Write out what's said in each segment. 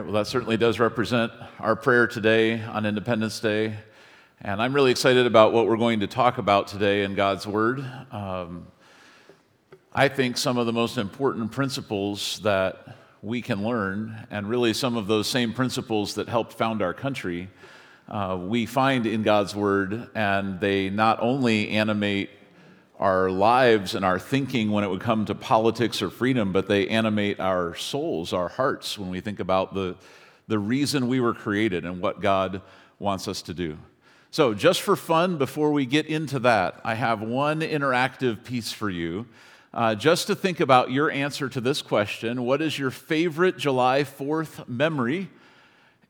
right, well, that certainly does represent our prayer today on Independence Day. And I'm really excited about what we're going to talk about today in God's Word. Um, I think some of the most important principles that we can learn, and really some of those same principles that helped found our country, uh, we find in God's Word, and they not only animate our lives and our thinking when it would come to politics or freedom, but they animate our souls, our hearts, when we think about the, the reason we were created and what God wants us to do. So, just for fun, before we get into that, I have one interactive piece for you. Uh, just to think about your answer to this question What is your favorite July 4th memory?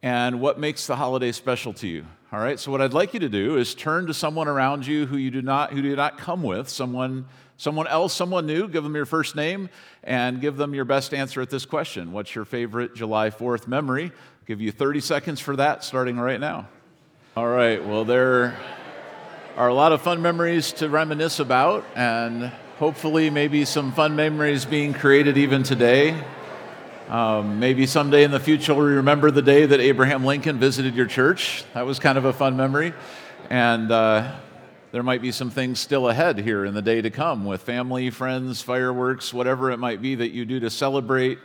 And what makes the holiday special to you? All right, so what I'd like you to do is turn to someone around you who you do not, who do not come with, someone, someone else, someone new, give them your first name and give them your best answer at this question. What's your favorite July 4th memory? I'll give you 30 seconds for that starting right now. All right, well, there are a lot of fun memories to reminisce about, and hopefully, maybe some fun memories being created even today. Um, maybe someday in the future we'll remember the day that Abraham Lincoln visited your church. That was kind of a fun memory. And uh, there might be some things still ahead here in the day to come with family, friends, fireworks, whatever it might be that you do to celebrate.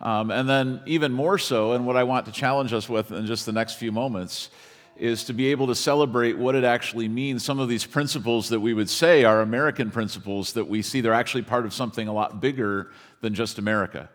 Um, and then, even more so, and what I want to challenge us with in just the next few moments, is to be able to celebrate what it actually means. Some of these principles that we would say are American principles that we see they're actually part of something a lot bigger than just America.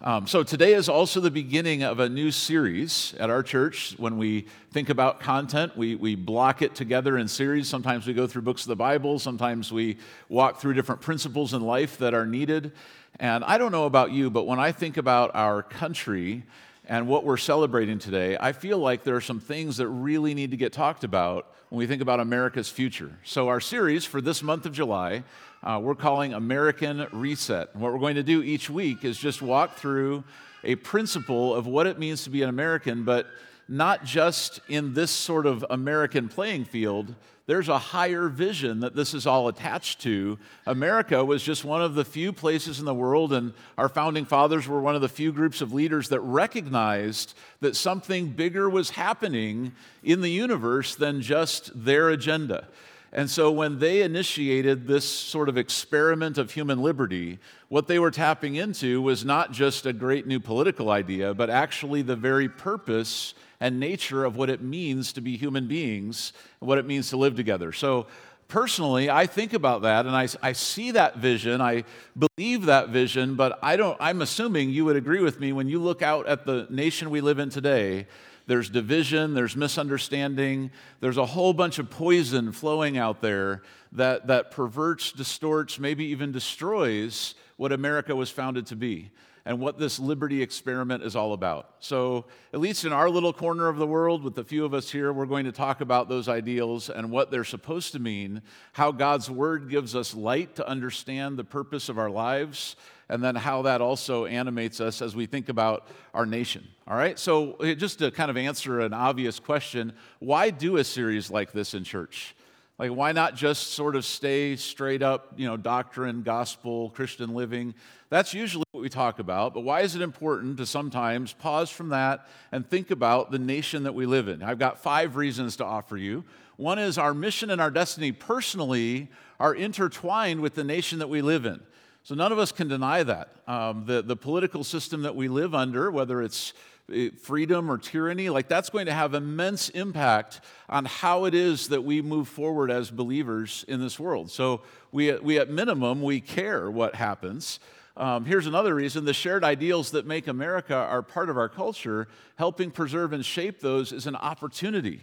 Um, so, today is also the beginning of a new series at our church. When we think about content, we, we block it together in series. Sometimes we go through books of the Bible, sometimes we walk through different principles in life that are needed. And I don't know about you, but when I think about our country and what we're celebrating today, I feel like there are some things that really need to get talked about when we think about America's future. So, our series for this month of July uh, we're calling American Reset. And what we're going to do each week is just walk through a principle of what it means to be an American, but not just in this sort of American playing field. There's a higher vision that this is all attached to. America was just one of the few places in the world, and our founding fathers were one of the few groups of leaders that recognized that something bigger was happening in the universe than just their agenda. And so when they initiated this sort of experiment of human liberty, what they were tapping into was not just a great new political idea, but actually the very purpose and nature of what it means to be human beings and what it means to live together. So personally, I think about that and I, I see that vision. I believe that vision, but I don't, I'm assuming you would agree with me when you look out at the nation we live in today there's division, there's misunderstanding, there's a whole bunch of poison flowing out there that, that perverts, distorts, maybe even destroys what America was founded to be and what this liberty experiment is all about. So, at least in our little corner of the world, with a few of us here, we're going to talk about those ideals and what they're supposed to mean, how God's word gives us light to understand the purpose of our lives, and then how that also animates us as we think about our nation. All right, so eh, just to kind of answer an obvious question why do a series like this in church? Like, why not just sort of stay straight up, you know, doctrine, gospel, Christian living? That's usually what we talk about, but why is it important to sometimes pause from that and think about the nation that we live in? I've got five reasons to offer you. One is our mission and our destiny personally are intertwined with the nation that we live in. So none of us can deny that. Um, the, the political system that we live under, whether it's eh, freedom or tyranny, like that's going to have immense impact on how it is that we move forward as believers in this world. So we, we at minimum, we care what happens. Um, here's another reason the shared ideals that make America are part of our culture, helping preserve and shape those is an opportunity.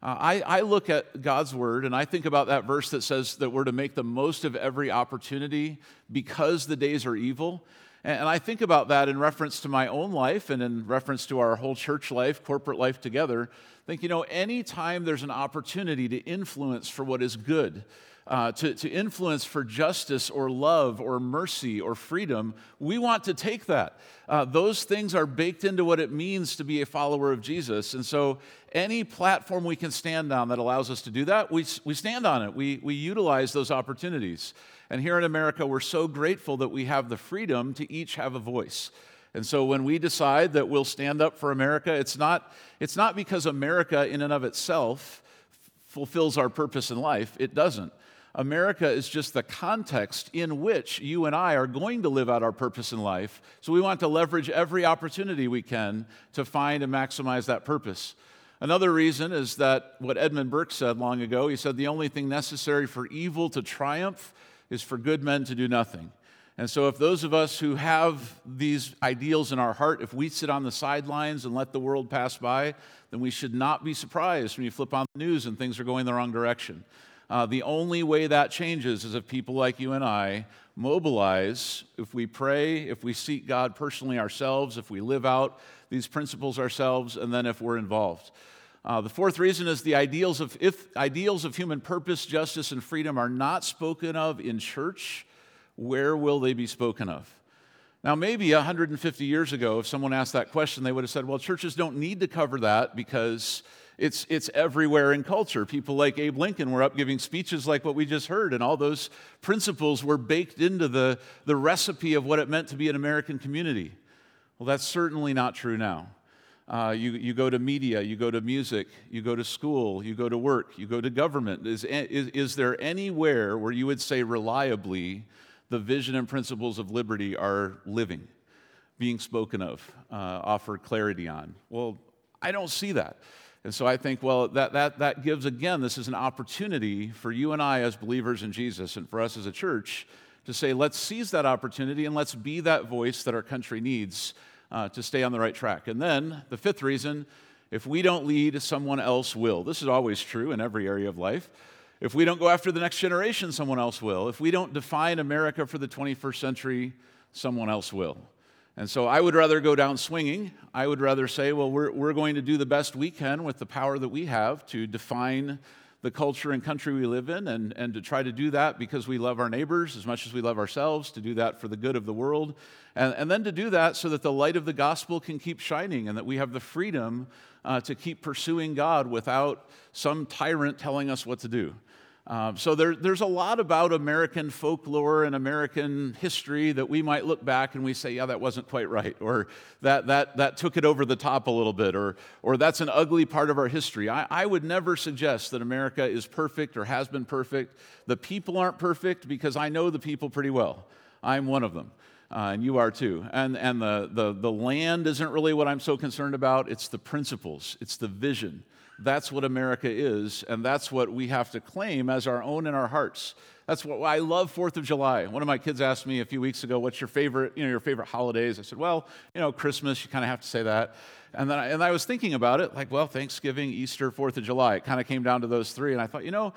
Uh, I, I look at God's word and I think about that verse that says that we're to make the most of every opportunity because the days are evil. And, I think about that in reference to my own life and in reference to our whole church life, corporate life together. Think, you know, anytime there's an opportunity to influence for what is good, uh, to, to influence for justice or love or mercy or freedom, we want to take that. Uh, those things are baked into what it means to be a follower of Jesus. And so, any platform we can stand on that allows us to do that, we, we stand on it. We, we utilize those opportunities. And here in America, we're so grateful that we have the freedom to each have a voice. And so when we decide that we'll stand up for America, it's not, it's not because America in and of itself fulfills our purpose in life. It doesn't. America is just the context in which you and I are going to live out our purpose in life. So we want to leverage every opportunity we can to find and maximize that purpose. Another reason is that what Edmund Burke said long ago he said, The only thing necessary for evil to triumph is for good men to do nothing. And so, if those of us who have these ideals in our heart, if we sit on the sidelines and let the world pass by, then we should not be surprised when you flip on the news and things are going the wrong direction. Uh, the only way that changes is if people like you and I mobilize, if we pray, if we seek God personally ourselves, if we live out these principles ourselves, and then if we're involved. Uh, the fourth reason is the ideals of if ideals of human purpose, justice, and freedom are not spoken of in church, where will they be spoken of? Now, maybe 150 years ago, if someone asked that question, they would have said, well, churches don't need to cover that because it's, it's everywhere in culture. People like Abe Lincoln were up giving speeches like what we just heard, and all those principles were baked into the, the recipe of what it meant to be an American community. Well, that's certainly not true now. Uh, you, you go to media, you go to music, you go to school, you go to work, you go to government. Is, is, is there anywhere where you would say reliably the vision and principles of liberty are living, being spoken of, uh, offer clarity on? Well, I don't see that. And so I think, well, that, that, that gives, again, this is an opportunity for you and I as believers in Jesus and for us as a church to say, let's seize that opportunity and let's be that voice that our country needs uh, to stay on the right track. And then the fifth reason if we don't lead, someone else will. This is always true in every area of life. If we don't go after the next generation, someone else will. If we don't define America for the 21st century, someone else will. And so I would rather go down swinging. I would rather say, well, we're, we're going to do the best we can with the power that we have to define the culture and country we live in, and, and to try to do that because we love our neighbors as much as we love ourselves, to do that for the good of the world, and, and then to do that so that the light of the gospel can keep shining and that we have the freedom uh, to keep pursuing God without some tyrant telling us what to do. Um, so there, there's a lot about American folklore and American history that we might look back and we say, yeah, that wasn't quite right, or that, that, that took it over the top a little bit, or, or that's an ugly part of our history. I, I would never suggest that America is perfect or has been perfect. The people aren't perfect because I know the people pretty well. I'm one of them. Uh, and you are too. And, and the, the, the land isn't really what I'm so concerned about. It's the principles, it's the vision. That's what America is, and that's what we have to claim as our own in our hearts. That's what I love Fourth of July. One of my kids asked me a few weeks ago, "What's your favorite, you know, your favorite holidays?" I said, "Well, you know, Christmas. You kind of have to say that." And then, I, and I was thinking about it, like, well, Thanksgiving, Easter, Fourth of July. It kind of came down to those three, and I thought, you know,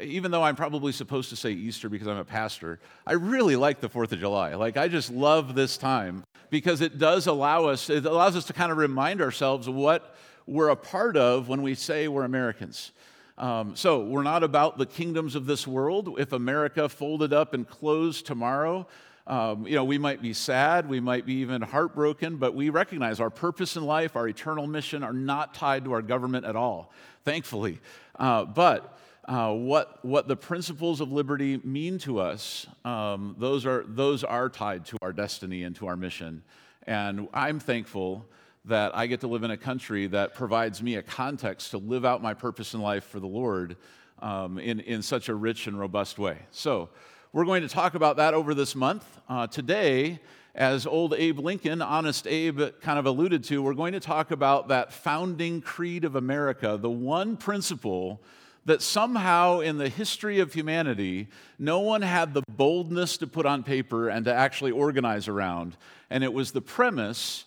even though I'm probably supposed to say Easter because I'm a pastor, I really like the 4th of July. Like, I just love this time because it does allow us, it allows us to kind of remind ourselves what we're a part of when we say we're Americans. Um, so we're not about the kingdoms of this world. If America folded up and closed tomorrow, um, you know, we might be sad, we might be even heartbroken, but we recognize our purpose in life, our eternal mission are not tied to our government at all, thankfully. Uh, but uh, what, what the principles of liberty mean to us, um, those, are, those are tied to our destiny and to our mission. And I'm thankful that I get to live in a country that provides me a context to live out my purpose in life for the Lord um, in, in such a rich and robust way. So, we're going to talk about that over this month. Uh, today, as old Abe Lincoln, honest Abe, kind of alluded to, we're going to talk about that founding creed of America, the one principle that somehow in the history of humanity, no one had the boldness to put on paper and to actually organize around. And it was the premise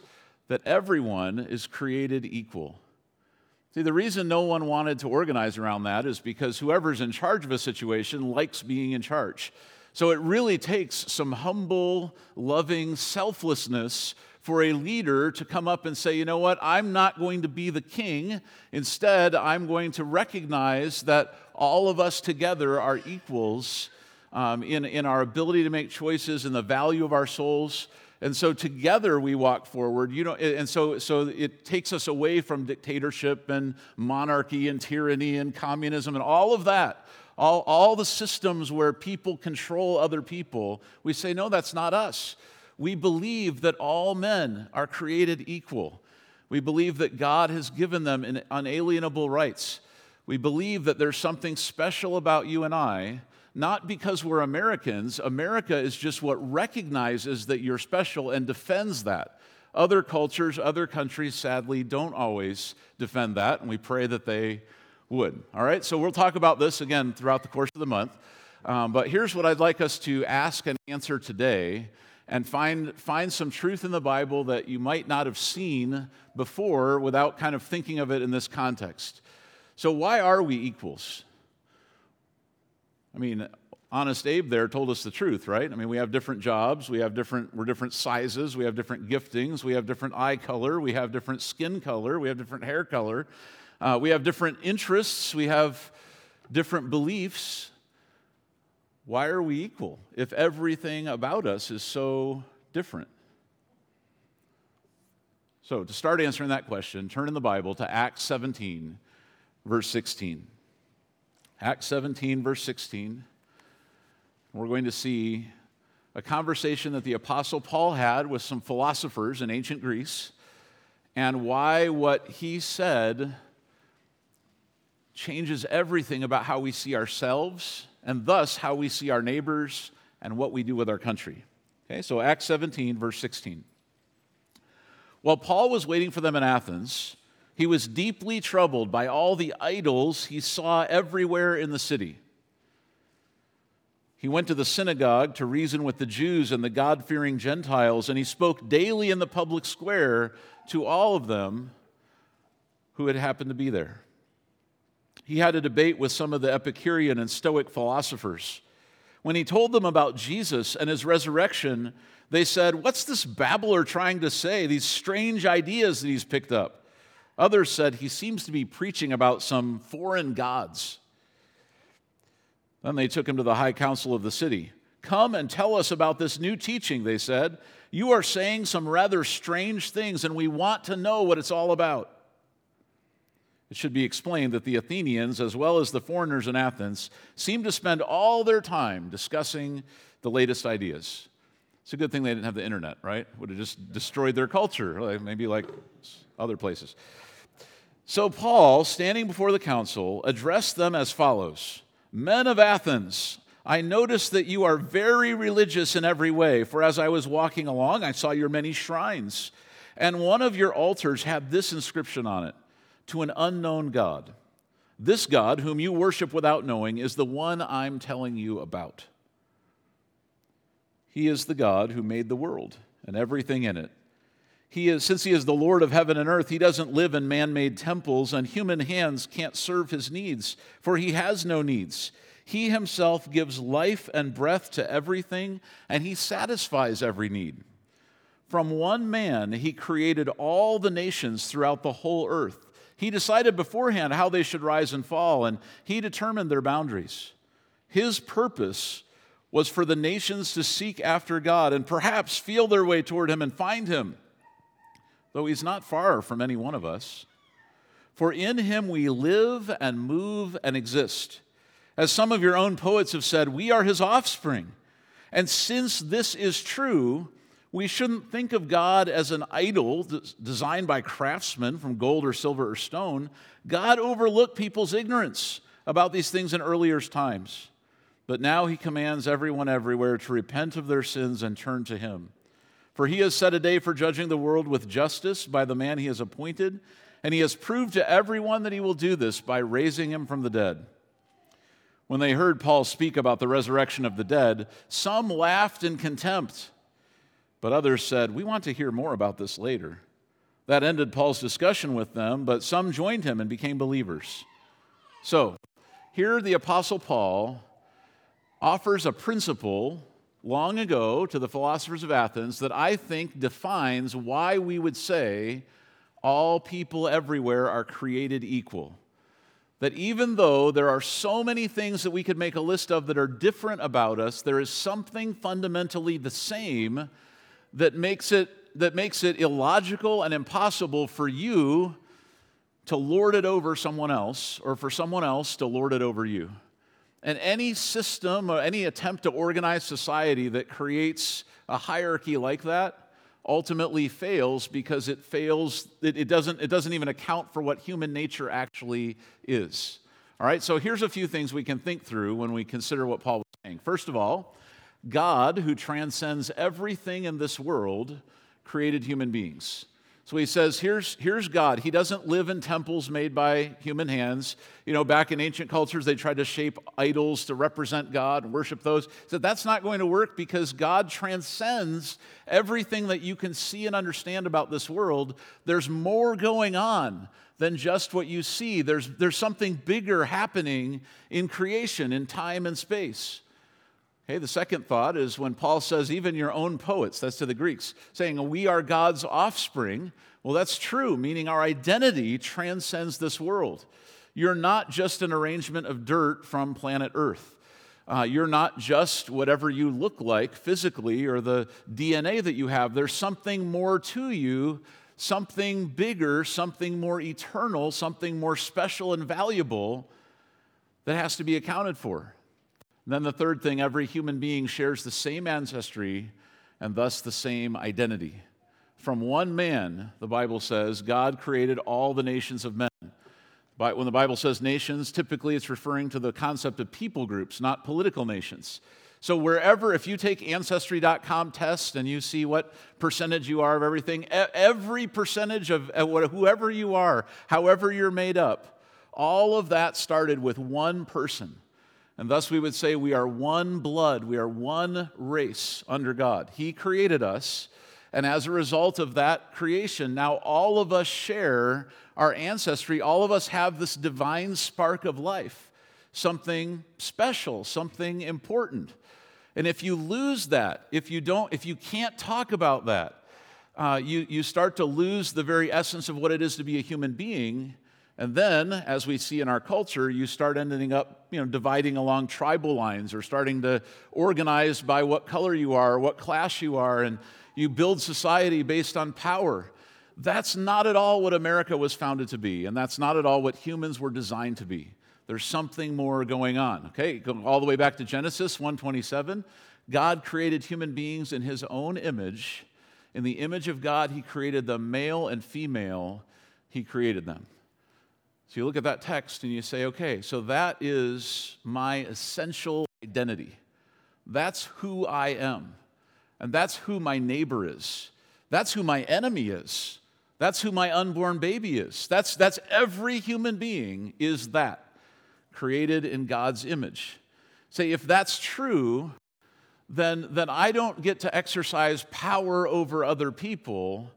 that everyone is created equal. See, the reason no one wanted to organize around that is because whoever's in charge of a situation likes being in charge. So it really takes some humble, loving selflessness for a leader to come up and say, you know what, I'm not going to be the king. Instead, I'm going to recognize that all of us together are equals um, in, in our ability to make choices and the value of our souls. And so together we walk forward. You know, and so, so it takes us away from dictatorship and monarchy and tyranny and communism and all of that. All, all the systems where people control other people. We say, no, that's not us. We believe that all men are created equal. We believe that God has given them unalienable rights. We believe that there's something special about you and I, not because we're Americans. America is just what recognizes that you're special and defends that. Other cultures, other countries, sadly, don't always defend that, and we pray that they would. All right, so we'll talk about this again throughout the course of the month. Um, but here's what I'd like us to ask and answer today and find, find some truth in the Bible that you might not have seen before without kind of thinking of it in this context. So, why are we equals? I mean, honest Abe there told us the truth, right? I mean, we have different jobs, we have different, we're different sizes, we have different giftings, we have different eye color, we have different skin color, we have different hair color, uh, we have different interests, we have different beliefs. Why are we equal if everything about us is so different? So, to start answering that question, turn in the Bible to Acts 17, verse 16. Acts 17, verse 16. We're going to see a conversation that the Apostle Paul had with some philosophers in ancient Greece and why what he said changes everything about how we see ourselves and thus how we see our neighbors and what we do with our country. Okay, so Acts 17, verse 16. While Paul was waiting for them in Athens, he was deeply troubled by all the idols he saw everywhere in the city. He went to the synagogue to reason with the Jews and the God fearing Gentiles, and he spoke daily in the public square to all of them who had happened to be there he had a debate with some of the Epicurean and Stoic philosophers. When he told them about Jesus and his resurrection, they said, What's this babbler trying to say? These strange ideas that he's picked up. Others said, He seems to be preaching about some foreign gods. Then they took him to the high council of the city. Come and tell us about this new teaching, they said. You are saying some rather strange things, and we want to know what it's all about. It should be explained that the Athenians, as well as the foreigners in Athens, seemed to spend all their time discussing the latest ideas. It's a good thing they didn't have the internet, right? Would have just destroyed their culture, maybe like other places. So Paul, standing before the council, addressed them as follows Men of Athens, I notice that you are very religious in every way, for as I was walking along, I saw your many shrines, and one of your altars had this inscription on it to an unknown God. This God, whom you worship without knowing, is the one I'm telling you about. He is the God who made the world and everything in it. He is, since he is the Lord of heaven and earth, he doesn't live in man made temples, and human hands can't serve his needs, for he has no needs. He himself gives life and breath to everything, and he satisfies every need. From one man, he created all the nations throughout the whole earth. He decided beforehand how they should rise and fall, and he determined their boundaries. His purpose was for the nations to seek after God and perhaps feel their way toward him and find him, though he's not far from any one of us. For in him we live and move and exist. As some of your own poets have said, we are his offspring. And since this is true, we shouldn't think of God as an idol designed by craftsmen from gold or silver or stone. God overlooked people's ignorance about these things in earlier times. But now he commands everyone everywhere to repent of their sins and turn to him. For he has set a day for judging the world with justice by the man he has appointed, and he has proved to everyone that he will do this by raising him from the dead. When they heard Paul speak about the resurrection of the dead, some laughed in contempt. But others said, We want to hear more about this later. That ended Paul's discussion with them, but some joined him and became believers. So, here the Apostle Paul offers a principle long ago to the philosophers of Athens that I think defines why we would say all people everywhere are created equal. That even though there are so many things that we could make a list of that are different about us, there is something fundamentally the same that makes it, that makes it illogical and impossible for you to lord it over someone else or for someone else to lord it over you. And any system or any attempt to organize society that creates a hierarchy like that ultimately fails because it fails, it, it, doesn't, it doesn't even account for what human nature actually is. All right, so here's a few things we can think through when we consider what Paul was saying. First of all, God, who transcends everything in this world, created human beings. So he says, here's, here's God. He doesn't live in temples made by human hands. You know, back in ancient cultures, they tried to shape idols to represent God and worship those. Said, that's not going to work because God transcends everything that you can see and understand about this world. There's more going on than just what you see, there's, there's something bigger happening in creation, in time and space. Okay, the second thought is when Paul says, even your own poets, that's to the Greeks, saying, we are God's offspring. Well, that's true, meaning our identity transcends this world. You're not just an arrangement of dirt from planet Earth. Uh, you're not just whatever you look like physically or the DNA that you have. There's something more to you, something bigger, something more eternal, something more special and valuable that has to be accounted for. And then the third thing every human being shares the same ancestry and thus the same identity. From one man, the Bible says, God created all the nations of men. But when the Bible says nations, typically it's referring to the concept of people groups, not political nations. So, wherever, if you take Ancestry.com test and you see what percentage you are of everything, every percentage of whoever you are, however you're made up, all of that started with one person and thus we would say we are one blood, we are one race under God. He created us. And as a result of that creation, now all of us share our ancestry. All of us have this divine spark of life, something special, something important. And if you lose that, if you don't, if you can't talk about that, uh, you, you start to lose the very essence of what it is to be a human being and then, as we see in our culture, you start ending up, you know, dividing along tribal lines or starting to organize by what color you are, what class you are, and you build society based on power. That's not at all what America was founded to be, and that's not at all what humans were designed to be. There's something more going on. Okay, going all the way back to Genesis 1:27, God created human beings in his own image. In the image of God, he created them male and female. He created them. So you look at that text and you say, okay, so that is my essential identity. That's who I am. And that's who my neighbor is. That's who my enemy is. That's who my unborn baby is. That's, that's every human being is that, created in God's image. Say, if that's true, then, then I don't get to exercise power over other people.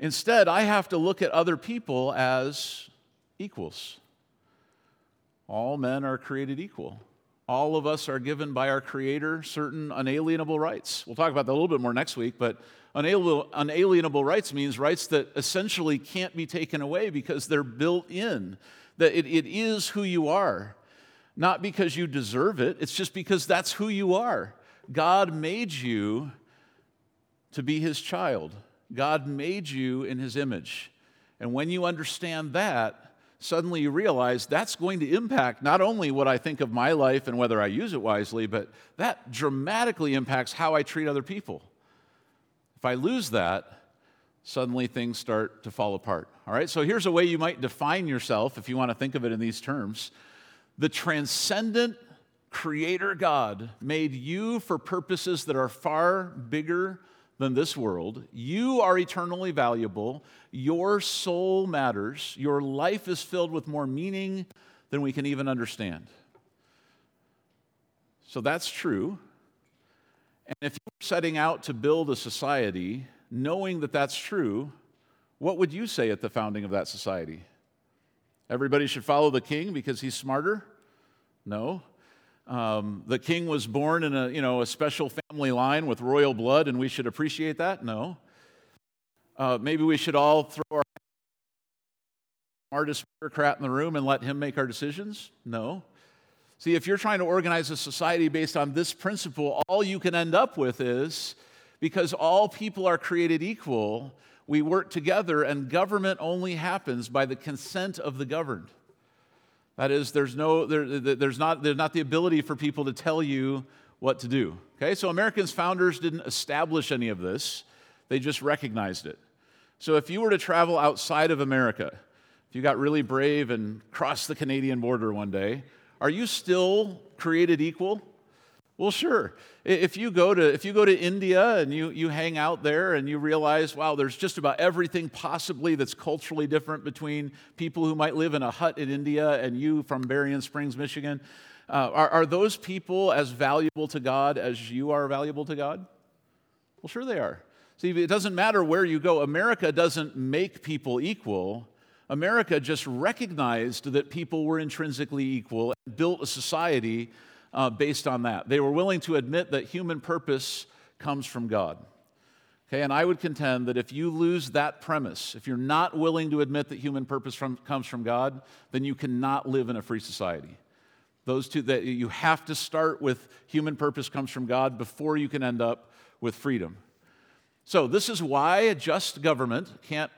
Instead, I have to look at other people as equals. All men are created equal. All of us are given by our Creator certain unalienable rights. We'll talk about that a little bit more next week, but unalienable rights means rights that essentially can't be taken away because they're built in, that it, it is who you are. Not because you deserve it, it's just because that's who you are. God made you to be His child, God made you in His image. And when you understand that, suddenly you realize that's going to impact not only what I think of my life and whether I use it wisely, but that dramatically impacts how I treat other people. If I lose that, suddenly things start to fall apart. All right, so here's a way you might define yourself if you want to think of it in these terms. The transcendent creator God made you for purposes that are far bigger than this world. You are eternally valuable. Your soul matters. Your life is filled with more meaning than we can even understand. So that's true. And if you're setting out to build a society knowing that that's true, what would you say at the founding of that society? Everybody should follow the king because he's smarter? No. Um, the king was born in a, you know, a special family line with royal blood, and we should appreciate that? No. Uh, maybe we should all throw our smartest bureaucrat in the room and let him make our decisions? No. See, if you're trying to organize a society based on this principle, all you can end up with is because all people are created equal, we work together, and government only happens by the consent of the governed. That is, there's, no, there, there's, not, there's not the ability for people to tell you what to do. Okay, so Americans' founders didn't establish any of this, they just recognized it. So if you were to travel outside of America, if you got really brave and crossed the Canadian border one day, are you still created equal? Well, sure. If you go to, if you go to India and you, you hang out there and you realize, wow, there's just about everything possibly that's culturally different between people who might live in a hut in India and you from Berrien Springs, Michigan, uh, are, are those people as valuable to God as you are valuable to God? Well, sure they are. See, it doesn't matter where you go. America doesn't make people equal. America just recognized that people were intrinsically equal and built a society uh, based on that. They were willing to admit that human purpose comes from God. Okay, and I would contend that if you lose that premise, if you're not willing to admit that human purpose from, comes from God, then you cannot live in a free society. Those two, that you have to start with human purpose comes from God before you can end up with freedom. So, this is why a just government can't,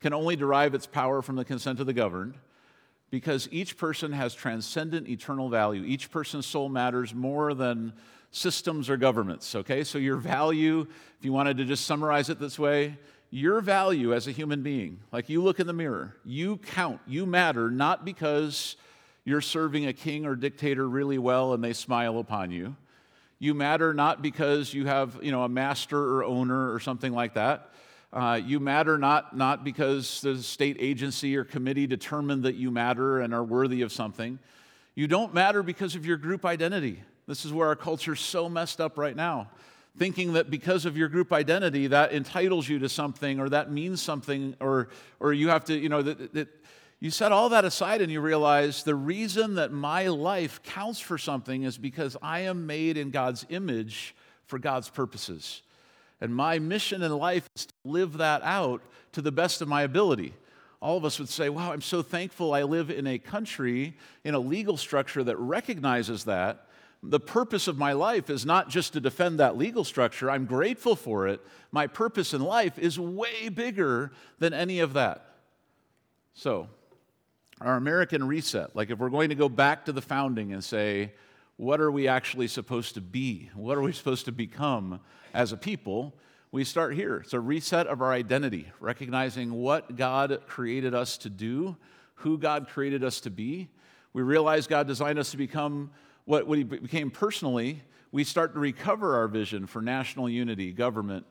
can only derive its power from the consent of the governed because each person has transcendent eternal value. Each person's soul matters more than systems or governments, okay? So, your value, if you wanted to just summarize it this way, your value as a human being, like you look in the mirror, you count, you matter, not because you're serving a king or dictator really well and they smile upon you. You matter not because you have, you know, a master or owner or something like that. Uh, you matter not, not because the state agency or committee determined that you matter and are worthy of something. You don't matter because of your group identity. This is where our culture is so messed up right now. Thinking that because of your group identity, that entitles you to something or that means something, or, or you have to, you know, that, that you set all that aside and you realize the reason that my life counts for something is because I am made in God's image for God's purposes. And my mission in life is to live that out to the best of my ability. All of us would say, Wow, I'm so thankful I live in a country, in a legal structure that recognizes that. The purpose of my life is not just to defend that legal structure. I'm grateful for it. My purpose in life is way bigger than any of that. So, our American reset, like if we're going to go back to the founding and say, what are we actually supposed to be? What are we supposed to become as a people? We start here. It's a reset of our identity, recognizing what God created us to do, who God created us to be. We realize God designed us to become what, what He became personally. We start to recover our vision for national unity, government,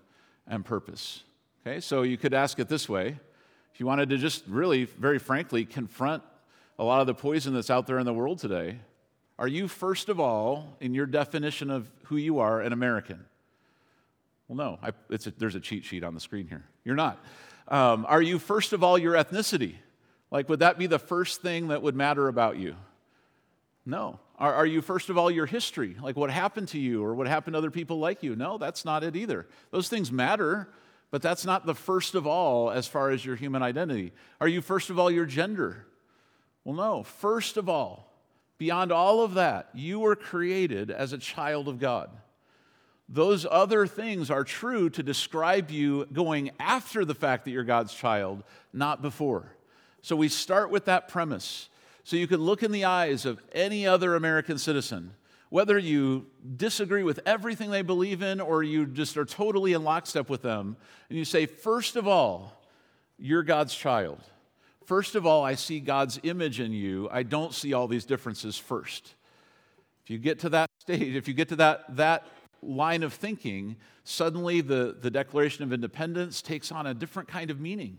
and purpose. Okay, so you could ask it this way if you wanted to just really, very frankly, confront a lot of the poison that's out there in the world today, are you, first of all, in your definition of who you are, an American? Well, no, there's a cheat sheet on the screen here. You're not. Um, are you, first of all, your ethnicity? Like, would that be the first thing that would matter about you? No. Are, are, you, first of all, your history? Like what happened to you or what happened to other people like you? No, that's not it either. Those things matter, but that's not the first of all as far as your human identity. Are you, first of all, your gender? Well, no. First of all, Beyond all of that, you were created as a child of God. Those other things are true to describe you going after the fact that you're God's child, not before. So we start with that premise. So you can look in the eyes of any other American citizen, whether you disagree with everything they believe in or you just are totally in lockstep with them, and you say, first of all, you're God's child. First of all, I see God's image in you. I don't see all these differences first. If you get to that stage, if you get to that, that line of thinking, suddenly the, the Declaration of Independence takes on a different kind of meaning.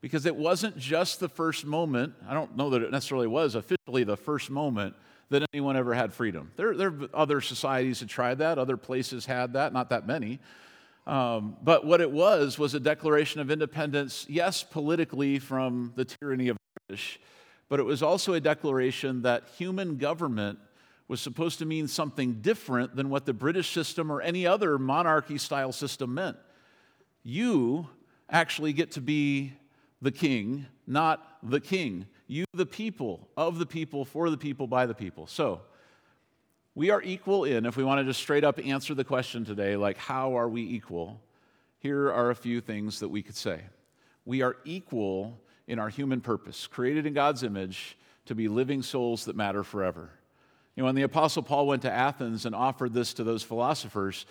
Because it wasn't just the first moment, I don't know that it necessarily was officially the first moment that anyone ever had freedom. There, there are other societies that tried that, other places had that, not that many. Um, but what it was was a declaration of independence, yes, politically from the tyranny of the British, but it was also a declaration that human government was supposed to mean something different than what the British system or any other monarchy style system meant. You actually get to be the king, not the king. You, the people, of the people, for the people, by the people. So, we are equal in, if we want to just straight up answer the question today, like, how are we equal? Here are a few things that we could say. We are equal in our human purpose, created in God's image to be living souls that matter forever. You know, when the Apostle Paul went to Athens and offered this to those philosophers,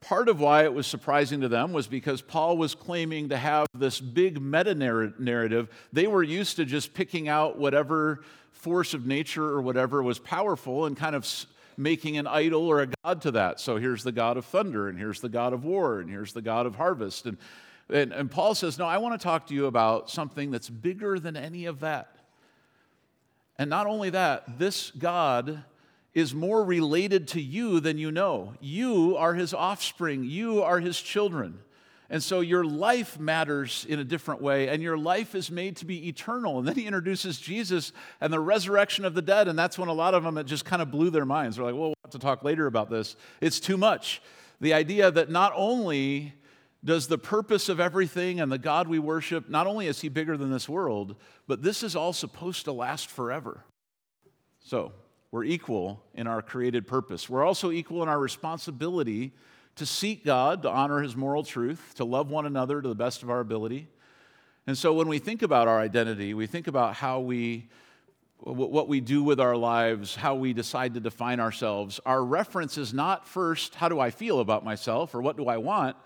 part of why it was surprising to them was because Paul was claiming to have this big meta narrative. They were used to just picking out whatever force of nature or whatever was powerful and kind of making an idol or a god to that. So here's the God of thunder, and here's the God of war, and here's the God of harvest. And, and, and Paul says, No, I want to talk to you about something that's bigger than any of that. And not only that, this God is more related to you than you know. You are his offspring, you are his children. And so your life matters in a different way, and your life is made to be eternal. And then he introduces Jesus and the resurrection of the dead, and that's when a lot of them it just kind of blew their minds. They're like, well, we'll have to talk later about this. It's too much. The idea that not only does the purpose of everything and the God we worship, not only is he bigger than this world, but this is all supposed to last forever. So, we're equal in our created purpose. We're also equal in our responsibility to seek God, to honor His moral truth, to love one another to the best of our ability. And so when we think about our identity, we think about how we, what we do with our lives, how we decide to define ourselves. Our reference is not first, how do I feel about myself or what do I want?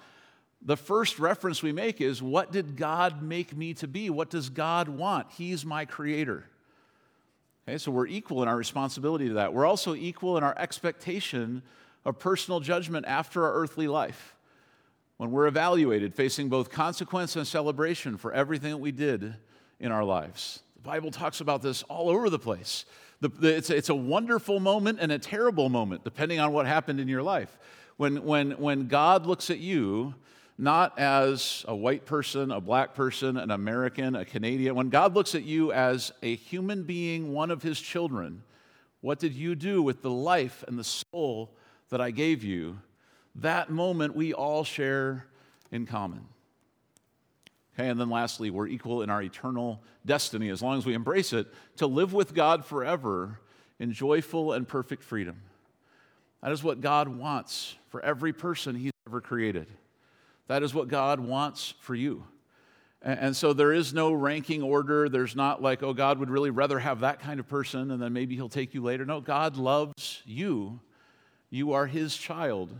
The first reference we make is, what did God make me to be? What does God want? He's my creator. Okay, so we're equal in our responsibility to that. We're also equal in our expectation of personal judgment after our earthly life, when we're evaluated, facing both consequence and celebration for everything that we did in our lives. The Bible talks about this all over the place. The, the, it's, it's a wonderful moment and a terrible moment, depending on what happened in your life. When, when, when God looks at you, not as a white person, a black person, an American, a Canadian, when God looks at you as a human being, one of his children, what did you do with the life and the soul that I gave you, that moment we all share in common. Okay, and then lastly, we're equal in our eternal destiny as long as we embrace it to live with God forever in joyful and perfect freedom. That is what God wants for every person He's ever created. That is what God wants for you. And so there is no ranking order. There's not like, oh, God would really rather have that kind of person and then maybe He'll take you later. No, God loves you you are His child.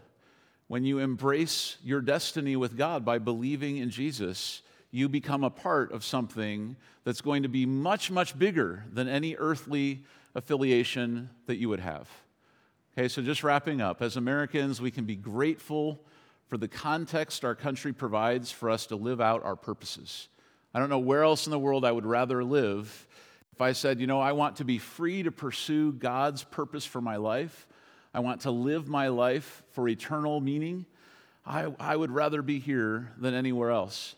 When you embrace your destiny with God by believing in Jesus, you become a part of something that's going to be much, much bigger than any earthly affiliation that you would have. Okay, so just wrapping up, as Americans, we can be grateful for the context our country provides for us to live out our purposes. I don't know where else in the world I would rather live if I said, you know, I want to be free to pursue God's purpose for my life I want to live my life for eternal meaning, I, I would rather be here than anywhere else.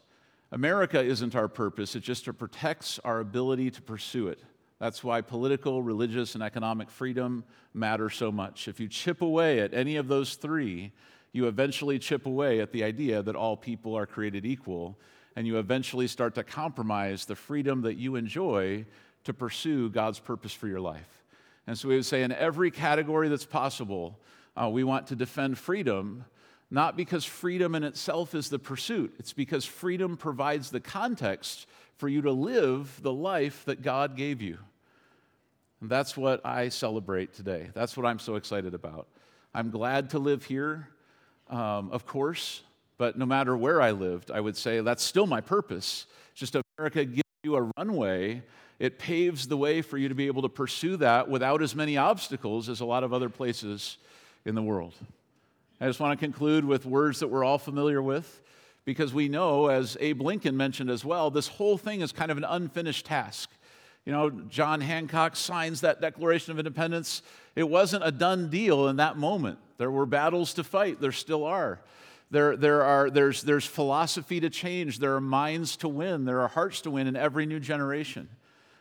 America isn't our purpose, it just protects our ability to pursue it. That's why political, religious, and economic freedom matter so much. If you chip away at any of those three, you eventually chip away at the idea that all people are created equal, and you eventually start to compromise the freedom that you enjoy to pursue God's purpose for your life. And so we would say, in every category that's possible, uh, we want to defend freedom, not because freedom in itself is the pursuit, it's because freedom provides the context for you to live the life that God gave you. And that's what I celebrate today. That's what I'm so excited about. I'm glad to live here, um, of course, but no matter where I lived, I would say that's still my purpose. Just America gives you a runway it paves the way for you to be able to pursue that without as many obstacles as a lot of other places in the world. I just want to conclude with words that we're all familiar with because we know, as Abe Lincoln mentioned as well, this whole thing is kind of an unfinished task. You know, John Hancock signs that Declaration of Independence. It wasn't a done deal in that moment. There were battles to fight, there still are. There, there are there's, there's philosophy to change, there are minds to win, there are hearts to win in every new generation.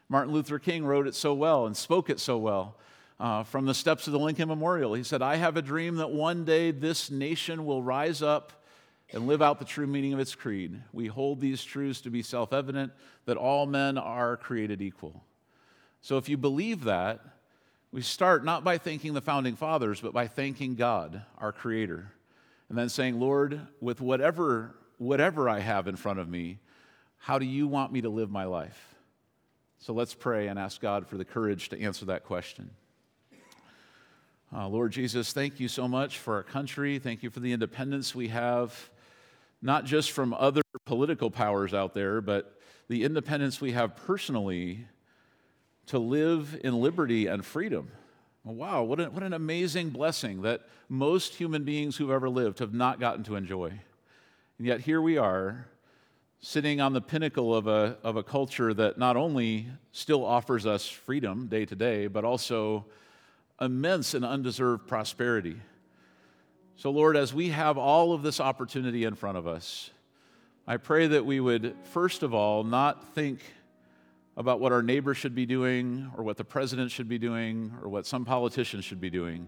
Martin Luther King wrote it so well and spoke it so well. Uh, from the steps of the Lincoln Memorial. He said, I have a dream that one day this nation will rise up and live out the true meaning of its creed. We hold these truths to be self evident that all men are created equal. So if you believe that, we start not by thanking the founding fathers, but by thanking God, our Creator, and then saying, Lord, with whatever, whatever I have in front of me, how do you want me to live my life? So let's pray and ask God for the courage to answer that question. Uh, Lord Jesus, thank you so much for our country. Thank you for the independence we have, not just from other political powers out there, but the independence we have personally to live in liberty and freedom. Wow, what an, what an amazing blessing that most human beings who've ever lived have not gotten to enjoy. And yet here we are, sitting on the pinnacle of a, of a culture that not only still offers us freedom day to day, but also immense and undeserved prosperity. So, Lord, as we have all of this opportunity in front of us, I pray that we would, first of all, not think about what our neighbor should be doing or what the president should be doing or what some politician should be doing,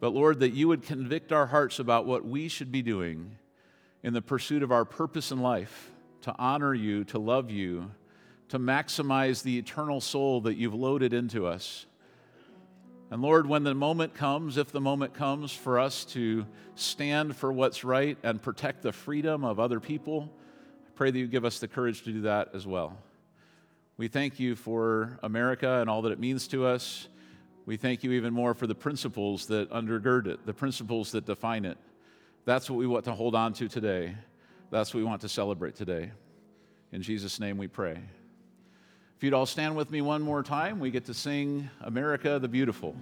but Lord, that you would convict our hearts about what we should be doing in the pursuit of our purpose in life to honor you, to love you, to maximize the eternal soul that you've loaded into us. And Lord, when the moment comes, if the moment comes for us to stand for what's right and protect the freedom of other people, I pray that you give us the courage to do that as well. We thank you for America and all that it means to us. We thank you even more for the principles that undergird it, the principles that define it. That's what we want to hold on to today. That's what we want to celebrate today. In Jesus' name we pray. If you'd all stand with me one more time, we get to sing America the Beautiful.